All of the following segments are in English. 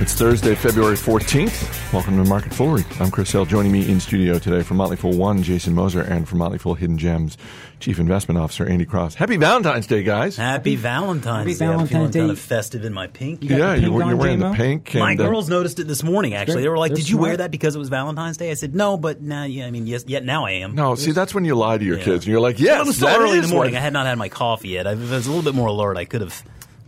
It's Thursday, February 14th. Welcome to Market Foolery. I'm Chris Hill. Joining me in studio today from Motley Fool One, Jason Moser, and from Motley Fool Hidden Gems, Chief Investment Officer Andy Cross. Happy Valentine's Day, guys. Happy Valentine's Happy Day. I'm feeling Valentine's kind Day. of festive in my pink. got yeah, pink you're, you're wearing J-Mo? the pink. My and, uh, girls noticed it this morning. Actually, they were like, "Did you wear that because it was Valentine's Day?" I said, "No, but now, yeah, I mean, yes, yet now I am." no, see, that's when you lie to your Yeah. kids. And you're like, yes, it was still that early in the morning. what- I had not had my coffee yet. I, if I was a little bit more alert, I could have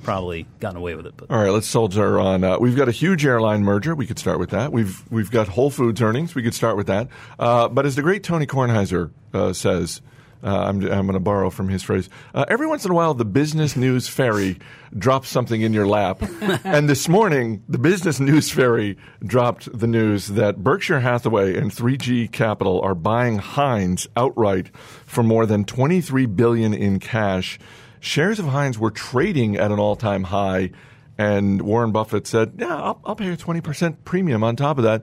probably gotten away with it. But All right, let's soldier on. Uh, we've got a huge airline merger. We could start with that. We've we've got Whole Foods earnings. We could start with that. Uh, but as the great Tony Kornheiser uh, says, uh, I'm, I'm going to borrow from his phrase. Uh, every once in a while, the business news fairy drops something in your lap. and this morning, the business news fairy dropped the news that Berkshire Hathaway and 3G Capital are buying Heinz outright for more than 23 billion in cash. Shares of Heinz were trading at an all-time high, and Warren Buffett said, "Yeah, I'll, I'll pay a 20% premium on top of that."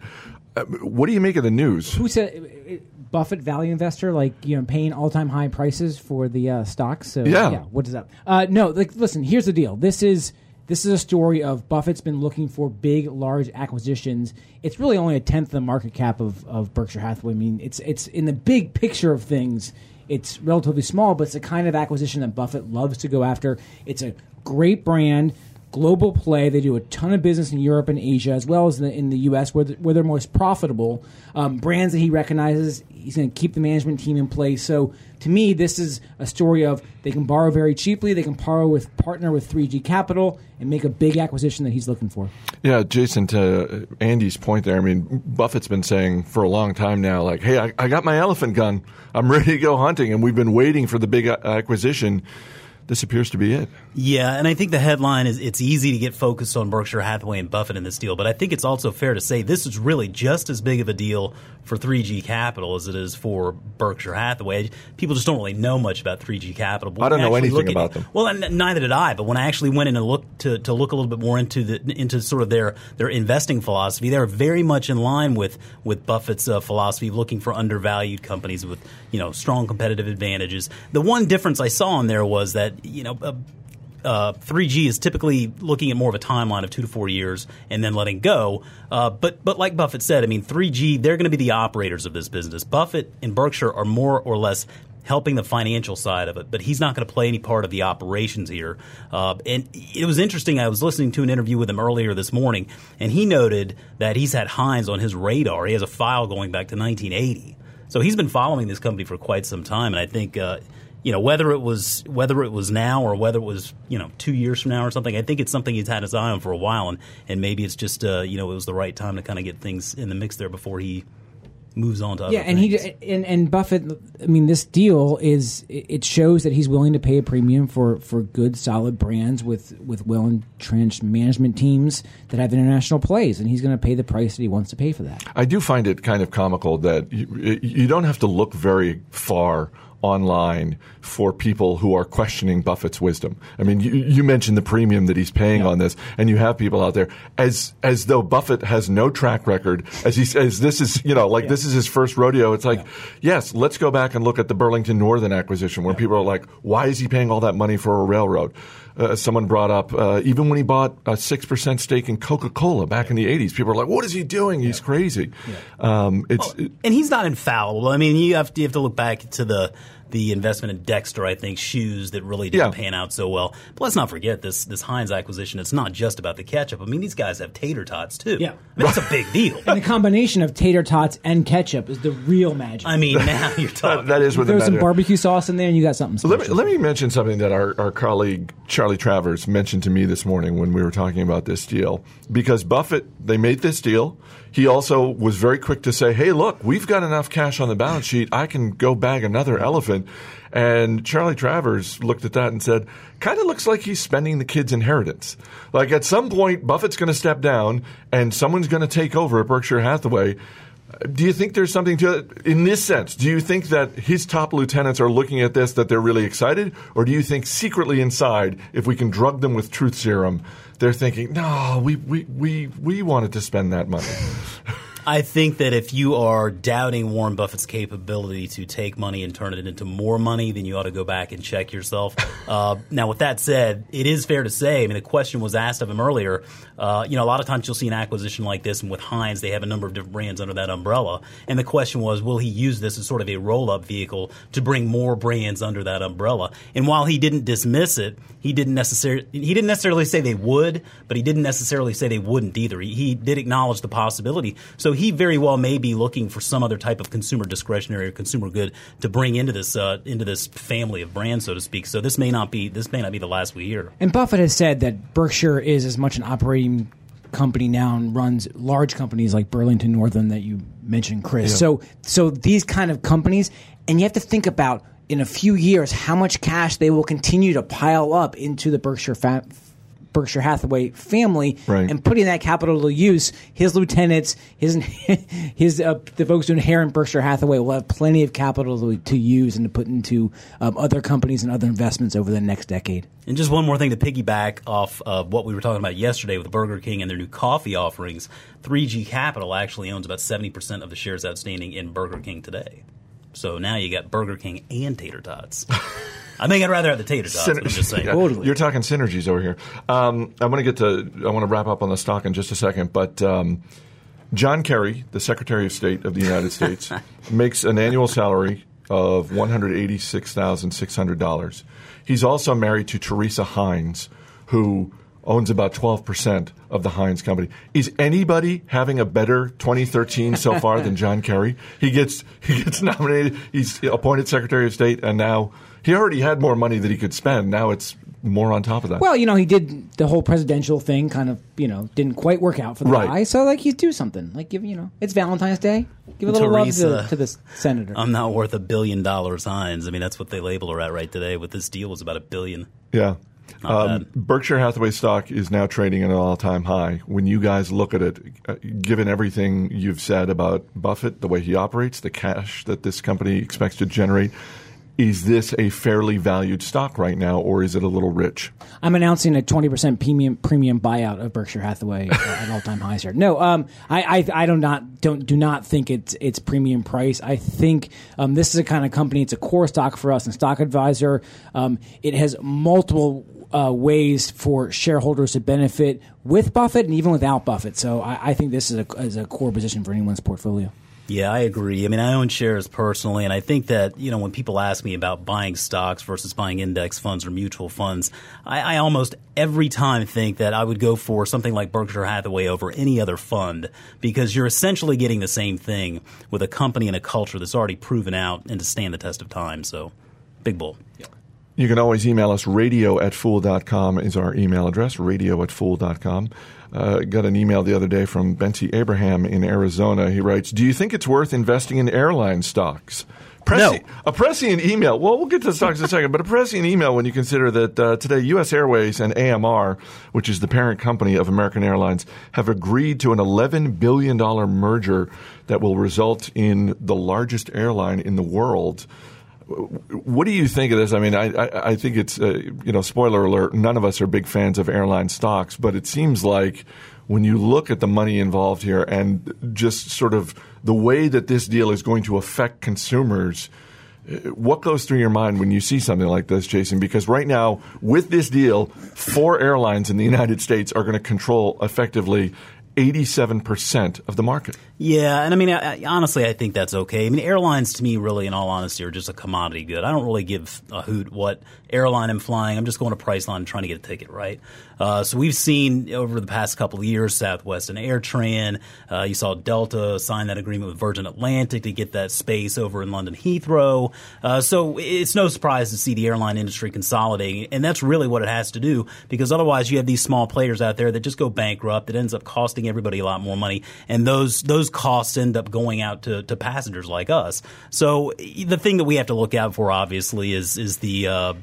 Uh, what do you make of the news? Who said Buffett value investor like you know paying all time high prices for the uh, stocks? So Yeah. what is that? Uh, no, like listen. Here's the deal. This is this is a story of Buffett's been looking for big, large acquisitions. It's really only a tenth of the market cap of, of Berkshire Hathaway. I mean, it's it's in the big picture of things. It's relatively small, but it's the kind of acquisition that Buffett loves to go after. It's a great brand. Global play. They do a ton of business in Europe and Asia, as well as in the, in the U.S., where, the, where they're most profitable. Um, brands that he recognizes, he's going to keep the management team in place. So, to me, this is a story of they can borrow very cheaply, they can borrow with partner with 3G Capital, and make a big acquisition that he's looking for. Yeah, Jason, to Andy's point there, I mean, Buffett's been saying for a long time now, like, hey, I, I got my elephant gun. I'm ready to go hunting. And we've been waiting for the big a- acquisition. This appears to be it. Yeah, and I think the headline is it's easy to get focused on Berkshire Hathaway and Buffett in this deal, but I think it's also fair to say this is really just as big of a deal for 3G Capital as it is for Berkshire Hathaway. People just don't really know much about 3G Capital. but I don't know anything about them. Well, and neither did I. But when I actually went in and looked to, to look a little bit more into the into sort of their their investing philosophy, they're very much in line with with Buffett's uh, philosophy of looking for undervalued companies with you know strong competitive advantages. The one difference I saw in there was that you know. Uh, uh, 3G is typically looking at more of a timeline of two to four years and then letting go. Uh, but but like Buffett said, I mean 3G they're going to be the operators of this business. Buffett and Berkshire are more or less helping the financial side of it, but he's not going to play any part of the operations here. Uh, and it was interesting. I was listening to an interview with him earlier this morning, and he noted that he's had Heinz on his radar. He has a file going back to 1980. So he's been following this company for quite some time, and I think uh, you know whether it was whether it was now or whether it was you know two years from now or something. I think it's something he's had his eye on for a while, and and maybe it's just uh, you know it was the right time to kind of get things in the mix there before he moves on to other Yeah, and things. he and, and Buffett. I mean, this deal is it shows that he's willing to pay a premium for, for good, solid brands with with well entrenched management teams that have international plays, and he's going to pay the price that he wants to pay for that. I do find it kind of comical that you, you don't have to look very far online for people who are questioning Buffett's wisdom. I mean, you, you mentioned the premium that he's paying on this, and you have people out there as as though Buffett has no track record. As he says, this is you know like this is his first rodeo. It's like, yes, let's go back and look at the Burlington Northern acquisition, where people are like, why is he paying all that money for a railroad? Uh, someone brought up uh, even when he bought a six percent stake in Coca Cola back in the '80s, people are like, "What is he doing? He's crazy." Um, it's it- and he's not infallible. I mean, you have to, you have to look back to the the investment in Dexter, I think, shoes that really didn't Yeah. pan out so well. But let's not forget this this Heinz acquisition. It's not just about the ketchup. I mean, these guys have tater tots too. Yeah. I mean, it's a big deal. And the combination of tater tots and ketchup is the real magic. I mean, now you're that, talking. that is what the Throw some barbecue sauce in there, and you got something Let me, let me mention something that our, our colleague Charlie Travers mentioned to me this morning when we were talking about this deal. Because Buffett, they made this deal. He also was very quick to say, hey, look, we've got enough cash on the balance sheet. I can go bag another elephant. And Charlie Travers looked at that and said, kind of looks like he's spending the kid's inheritance. Like at some point, Buffett's going to step down and someone's going to take over at Berkshire Hathaway. Do you think there's something to it in this sense? Do you think that his top lieutenants are looking at this that they're really excited, or do you think secretly inside, if we can drug them with truth serum, they're thinking, no, we we we we wanted to spend that money. I think that if you are doubting Warren Buffett's capability to take money and turn it into more money, then you ought to go back and check yourself. Uh, now, with that said, it is fair to say. I mean, the question was asked of him earlier. Uh, you know, a lot of times you'll see an acquisition like this, and with Heinz, they have a number of different brands under that umbrella. And the question was, will he use this as sort of a roll-up vehicle to bring more brands under that umbrella? And while he didn't dismiss it, he didn't necessarily he didn't necessarily say they would, but he didn't necessarily say they wouldn't either. He, he did acknowledge the possibility. So he very well may be looking for some other type of consumer discretionary or consumer good to bring into this uh, into this family of brands, so to speak. So this may not be this may not be the last we hear. And Buffett has said that Berkshire is as much an operating company now and runs large companies like Burlington Northern that you mentioned, Chris. Yeah. So so these kind of companies, and you have to think about in a few years how much cash they will continue to pile up into the Berkshire fa- Berkshire Hathaway family Right. and putting that capital to use. His lieutenants, his his uh, the folks who inherit Berkshire Hathaway will have plenty of capital to, to use and to put into um, other companies and other investments over the next decade. And just one more thing to piggyback off of what we were talking about yesterday with Burger King and their new coffee offerings. 3G Capital actually owns about 70% of the shares outstanding in Burger King today. So now you got Burger King and tater tots. I think I'd rather have the tater tots. but I'm just saying. Yeah, Totally. You're talking synergies over here. Um, I want to get to. I want to wrap up on the stock in just a second, but. Um, John Kerry, the Secretary of State of the United States, makes an annual salary of one hundred eighty-six thousand six hundred dollars. He's also married to Teresa Heinz, who owns about twelve percent of the Heinz company. Is anybody having a better 2013 so far than John Kerry? He gets he gets nominated. He's appointed Secretary of State, and now he already had more money that he could spend. Now it's more on top of that. Well, you know, he did the whole presidential thing. Kind of, you know, didn't quite work out for the Right. guy. So, like, you do something. Like, give you know, it's Valentine's Day. Give a little love to, to the senator. I'm not worth a billion dollars, Heinz. I mean, that's what they label her at right today. With this deal, was about a billion. Yeah. Um, Berkshire Hathaway stock is now trading at an all time high. When you guys look at it, uh, given everything you've said about Buffett, the way he operates, the cash that this company expects to generate, is this a fairly valued stock right now, or is it a little rich? I'm announcing a 20% premium premium buyout of Berkshire Hathaway at all time highs here. No, um, I, I I do not don't do not think it's it's premium price. I think um, this is a kind of company. It's a core stock for us and Stock Advisor. Um, it has multiple. Uh, ways for shareholders to benefit with Buffett and even without Buffett. So I, I think this is a, is a core position for anyone's portfolio. Yeah, I agree. I mean, I own shares personally, and I think that you know when people ask me about buying stocks versus buying index funds or mutual funds, I, I almost every time think that I would go for something like Berkshire Hathaway over any other fund because you're essentially getting the same thing with a company and a culture that's already proven out and to stand the test of time. So, big bull. You can always email us. Radio at fool.com is our email address. Radio at fool.com. Uh, got an email the other day from Benty Abraham in Arizona. He writes, Do you think it's worth investing in airline stocks? Prescient, A prescient email. Well, we'll get to the stocks in a second, but a prescient email when you consider that uh, today U.S. Airways and AMR, which is the parent company of American Airlines, have agreed to an $11 billion merger that will result in the largest airline in the world. What do you think of this? I mean, I, I, I think it's, uh, you know, spoiler alert, none of us are big fans of airline stocks, but it seems like when you look at the money involved here and just sort of the way that this deal is going to affect consumers, uh, what goes through your mind when you see something like this, Jason? Because right now, with this deal, four airlines in the United States are going to control effectively 87% of the market. Yeah, and I mean, I, I, honestly, I think that's okay. I mean, airlines to me, really, in all honesty, are just a commodity good. I don't really give a hoot what airline I'm flying. I'm just going to Priceline trying to get a ticket, right? Uh, so we've seen over the past couple of years, Southwest and AirTran. Uh, you saw Delta sign that agreement with Virgin Atlantic to get that space over in London Heathrow. Uh, so it's no surprise to see the airline industry consolidating, and that's really what it has to do because otherwise you have these small players out there that just go bankrupt. It ends up costing everybody a lot more money, and those those costs end up going out to, to passengers like us. So the thing that we have to look out for, obviously, is is the uh,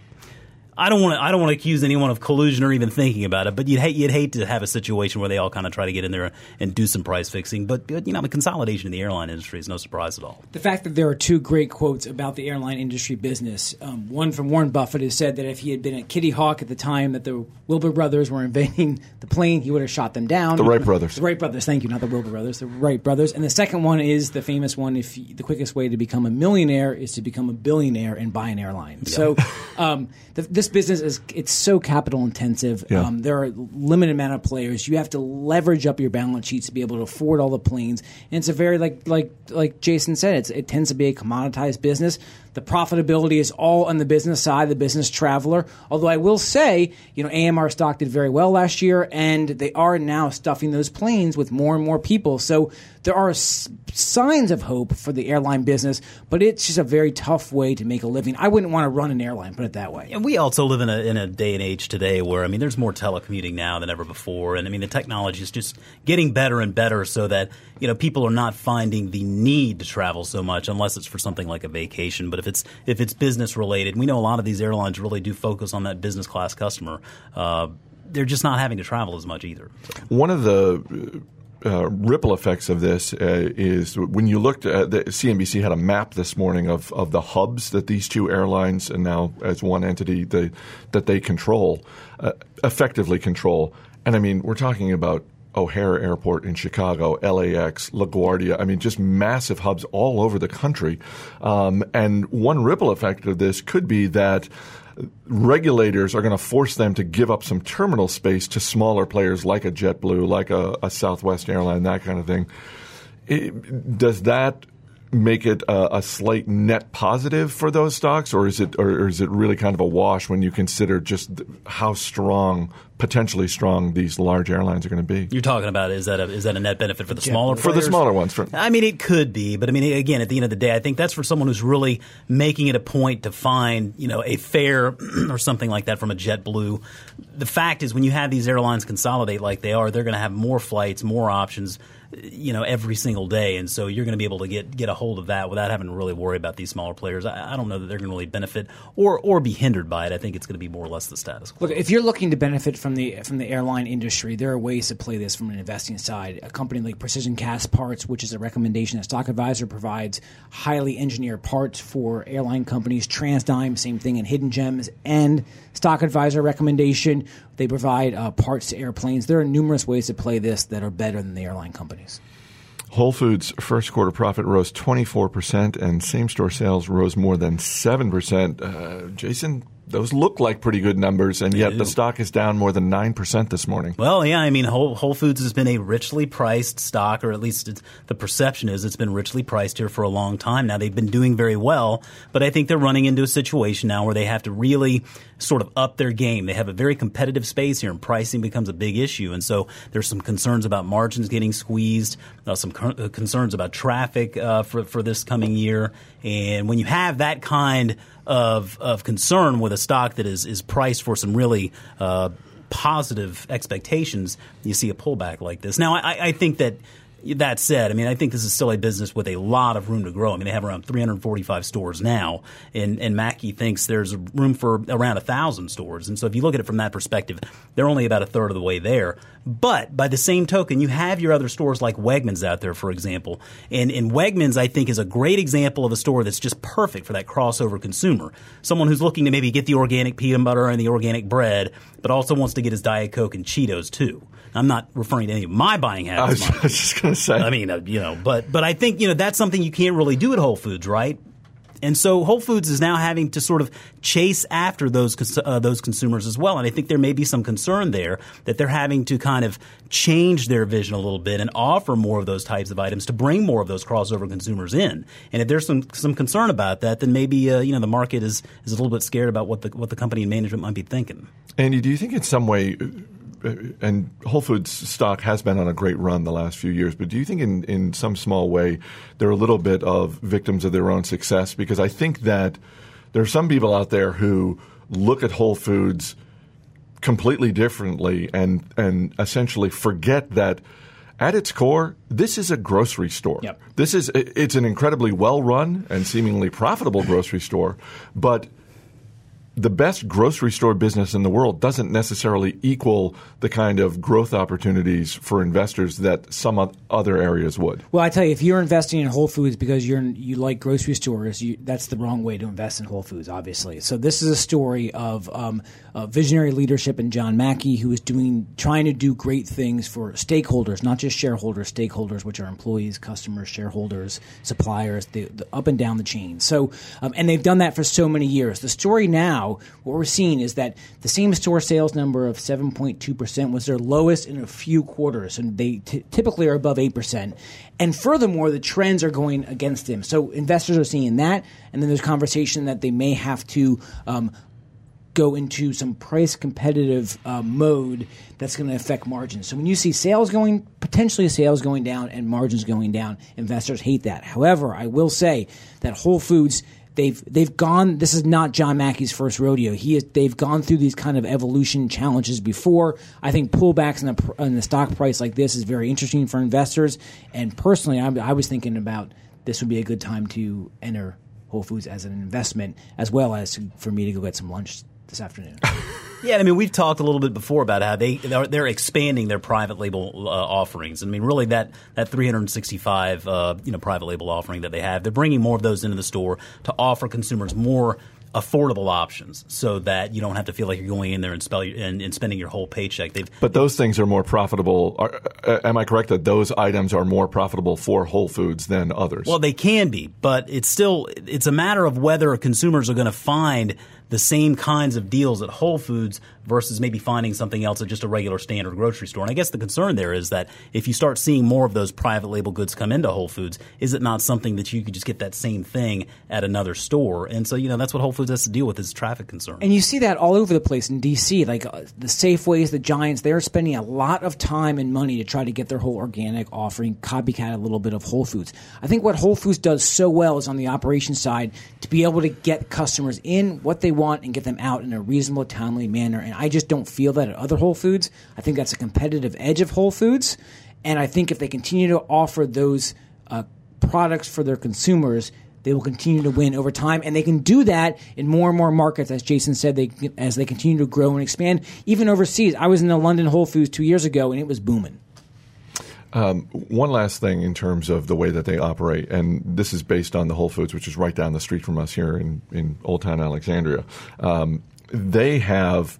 I don't want to I don't want to accuse anyone of collusion or even thinking about it, but you'd hate you'd hate to have a situation where they all kind of try to get in there and do some price fixing. But, but you know, the consolidation in the airline industry is no surprise at all. The fact that there are two great quotes about the airline industry business. Um, one from Warren Buffett has said that if he had been at Kitty Hawk at the time that the Wilbur brothers were invading the plane, he would have shot them down. The Wright brothers. The Wright brothers. Thank you, not the Wilbur brothers. The Wright brothers. And the second one is the famous one: if you, the quickest way to become a millionaire is to become a billionaire and buy an airline. Yeah. So um, the, this business is it's so capital intensive. Yeah. Um, there are limited amount of players. You have to leverage up your balance sheets to be able to afford all the planes. And it's a very like like like Jason said, it's, it tends to be a commoditized business. The profitability is all on the business side, the business traveler. Although I will say, you know, AMR stock did very well last year, and they are now stuffing those planes with more and more people. So there are s- signs of hope for the airline business, but it's just a very tough way to make a living. I wouldn't want to run an airline, put it that way. And we also live in a in a day and age today where I mean, there's more telecommuting now than ever before, and I mean, the technology is just getting better and better, so that you know people are not finding the need to travel so much unless it's for something like a vacation. But if it's if it's business related, we know a lot of these airlines really do focus on that business class customer. Uh, they're just not having to travel as much either. So. One of the uh, ripple effects of this uh, is when you looked at the CNBC had a map this morning of, of the hubs that these two airlines and now as one entity that they control uh, effectively control and I mean we're talking about O'Hare Airport in Chicago, LAX, LaGuardia. I mean, just massive hubs all over the country. Um, and one ripple effect of this could be that regulators are going to force them to give up some terminal space to smaller players like a JetBlue, like a, a Southwest airline, that kind of thing. It, does that make it a, a, slight net positive for those stocks, or is it or, is it really kind of a wash when you consider just how strong, potentially strong, these large airlines are going to be? You're talking about is that a, is that a net benefit for the smaller for the smaller ones? For, I mean, it could be, but I mean, again, at the end of the day, I think that's for someone who's really making it a point to find you know a fare or something like that from a JetBlue. The fact is, when you have these airlines consolidate like they are, they're going to have more flights, more options you know every single day, and so you're going to be able to get get a hold of that without having to really worry about these smaller players. I, I don't know that they're going to really benefit or or be hindered by it. I think it's going to be more or less the status quo. Look, if you're looking to benefit from the from the airline industry, there are ways to play this from an investing side. A company like Precision Castparts, which is a recommendation that Stock Advisor provides, highly engineered parts for airline companies. TransDigm, same thing, and Hidden Gems, and Stock Advisor recommendation. They provide uh, parts to airplanes. There are numerous ways to play this that are better than the airline companies. Whole Foods first quarter profit rose 24% and same store sales rose more than 7%. Uh, Jason, those look like pretty good numbers, and yet the stock is down more than 9% this morning. Well, yeah, I mean, Whole, Whole Foods has been a richly priced stock, or at least the perception is it's been richly priced here for a long time now. They've been doing very well, but I think they're running into a situation now where they have to really sort of up their game. They have a very competitive space here, and pricing becomes a big issue. And so there's some concerns about margins getting squeezed, uh, some co- concerns about traffic uh, for, for this coming year. And when you have that kind of, of concern with a stock that is, is priced for some really uh, positive expectations, you see a pullback like this. Now, I, I think that that said, I mean, I think this is still a business with a lot of room to grow. I mean, they have around 345 stores now, and, and Mackey thinks there's room for around 1,000 stores. And so if you look at it from that perspective, they're only about a third of the way there. But by the same token, you have your other stores like Wegmans out there, for example. And, and Wegmans, I think, is a great example of a store that's just perfect for that crossover consumer. Someone who's looking to maybe get the organic peanut butter and the organic bread, but also wants to get his Diet Coke and Cheetos too. I'm not referring to any of my buying habits. I was, I was just going to say. I mean, uh, you know, but but I think you know that's something you can't really do at Whole Foods, right? And so Whole Foods is now having to sort of chase after those uh, those consumers as well. And I think there may be some concern there that they're having to kind of change their vision a little bit and offer more of those types of items to bring more of those crossover consumers in. And if there's some some concern about that, then maybe uh, you know the market is is a little bit scared about what the what the company and management might be thinking. Andy, do you think in some way and Whole Foods stock has been on a great run the last few years, but do you think in, in some small way they're a little bit of victims of their own success? Because I think that there are some people out there who look at Whole Foods completely differently and, and essentially forget that at its core, this is a grocery store. Yep. This is it's an incredibly well run and seemingly profitable grocery store, but the best grocery store business in the world doesn't necessarily equal the kind of growth opportunities for investors that some other areas would. Well, I tell you, if you're investing in Whole Foods because you're you like grocery stores, you, that's the wrong way to invest in Whole Foods, obviously. So this is a story of um, uh, visionary leadership in John Mackey, who is doing trying to do great things for stakeholders, not just shareholders, stakeholders, which are employees, customers, shareholders, suppliers, the, the up and down the chain. So, um, and they've done that for so many years. The story now, what we're seeing is that the same store sales number of 7.2 percent was their lowest in a few quarters, and they t- typically are above eight percent. And furthermore, the trends are going against them. So investors are seeing that, and then there's conversation that they may have to um, go into some price competitive uh, mode that's going to affect margins. So when you see sales going, potentially sales going down and margins going down, investors hate that. However, I will say that Whole Foods they've they've gone. This is not John Mackey's first rodeo. He is, they've gone through these kind of evolution challenges before. I think pullbacks in the in the stock price like this is very interesting for investors. And personally, I, I was thinking about this would be a good time to enter Whole Foods as an investment, as well as for me to go get some lunch this afternoon. yeah, I mean, we've talked a little bit before about how they they're, they're expanding their private label uh, offerings. I mean, really that that 365 uh, you know private label offering that they have, they're bringing more of those into the store to offer consumers more affordable options so that you don't have to feel like you're going in there and, spell, and, and spending your whole paycheck. They've, but those things are more profitable. Are, uh, am I correct that those items are more profitable for Whole Foods than others? Well, they can be, but it's still it's a matter of whether consumers are going to find the same kinds of deals at Whole Foods versus maybe finding something else at just a regular standard grocery store. And I guess the concern there is that if you start seeing more of those private label goods come into Whole Foods, is it not something that you could just get that same thing at another store? And so, you know, that's what Whole Foods has to deal with is traffic concern. And you see that all over the place in DC, like uh, the Safeways, the Giants, they're spending a lot of time and money to try to get their whole organic offering copycat a little bit of Whole Foods. I think what Whole Foods does so well is on the operations side to be able to get customers in what they want and get them out in a reasonable, timely manner. And I just don't feel that at other Whole Foods. I think that's a competitive edge of Whole Foods. And I think if they continue to offer those uh, products for their consumers, they will continue to win over time, and they can do that in more and more markets, as Jason said. They as they continue to grow and expand, even overseas. I was in the London Whole Foods two years ago, and it was booming. Um, one last thing in terms of the way that they operate, and this is based on the Whole Foods, which is right down the street from us here in, in Old Town Alexandria. Um, they have,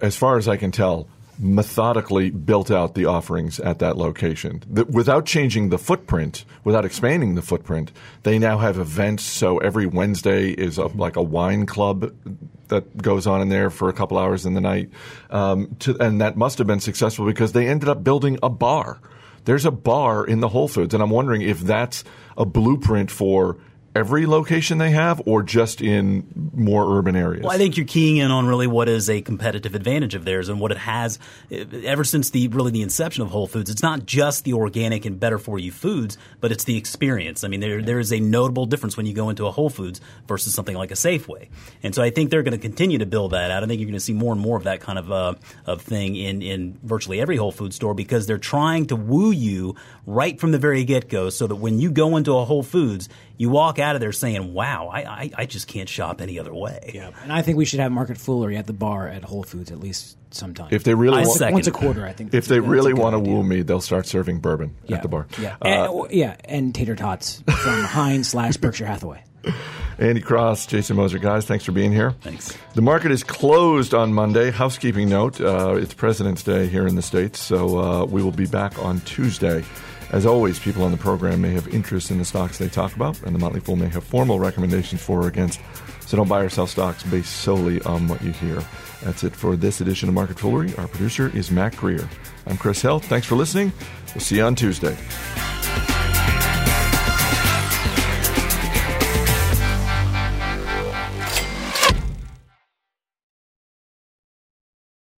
as far as I can tell, methodically built out the offerings at that location. The, without changing the footprint, without expanding the footprint, they now have events. So every Wednesday is a, like a wine club that goes on in there for a couple hours in the night. Um, to, and that must have been successful because they ended up building a bar. There's a bar in the Whole Foods, and I'm wondering if that's a blueprint for every location they have or just in more urban areas? Well, I think you're keying in on really what is a competitive advantage of theirs and what it has ever since the really the inception of Whole Foods. It's not just the organic and better for you foods, but it's the experience. I mean, there there is a notable difference when you go into a Whole Foods versus something like a Safeway. And so I think they're going to continue to build that out. I think you're going to see more and more of that kind of uh, of thing in in virtually every Whole Food store because they're trying to woo you right from the very get go so that when you go into a Whole Foods, you walk out of there saying, "Wow, I, I, I just can't shop any other way." Yeah, and I think we should have market foolery at the bar at Whole Foods at least sometime. If they really want, once a quarter, I think. If they really want to woo me, they'll start serving bourbon yeah. at the bar. Yeah, uh, and, yeah, and tater tots from Heinz slash Berkshire Hathaway. Andy Cross, Jason Moser, guys, thanks for being here. Thanks. The market is closed on Monday. Housekeeping note: uh, it's President's Day here in the states, so uh, we will be back on Tuesday. As always, people on the program may have interest in the stocks they talk about, and the Motley Fool may have formal recommendations for or against. So don't buy or sell stocks based solely on what you hear. That's it for this edition of Market Foolery. Our producer is Matt Greer. I'm Chris Hill. Thanks for listening. We'll see you on Tuesday.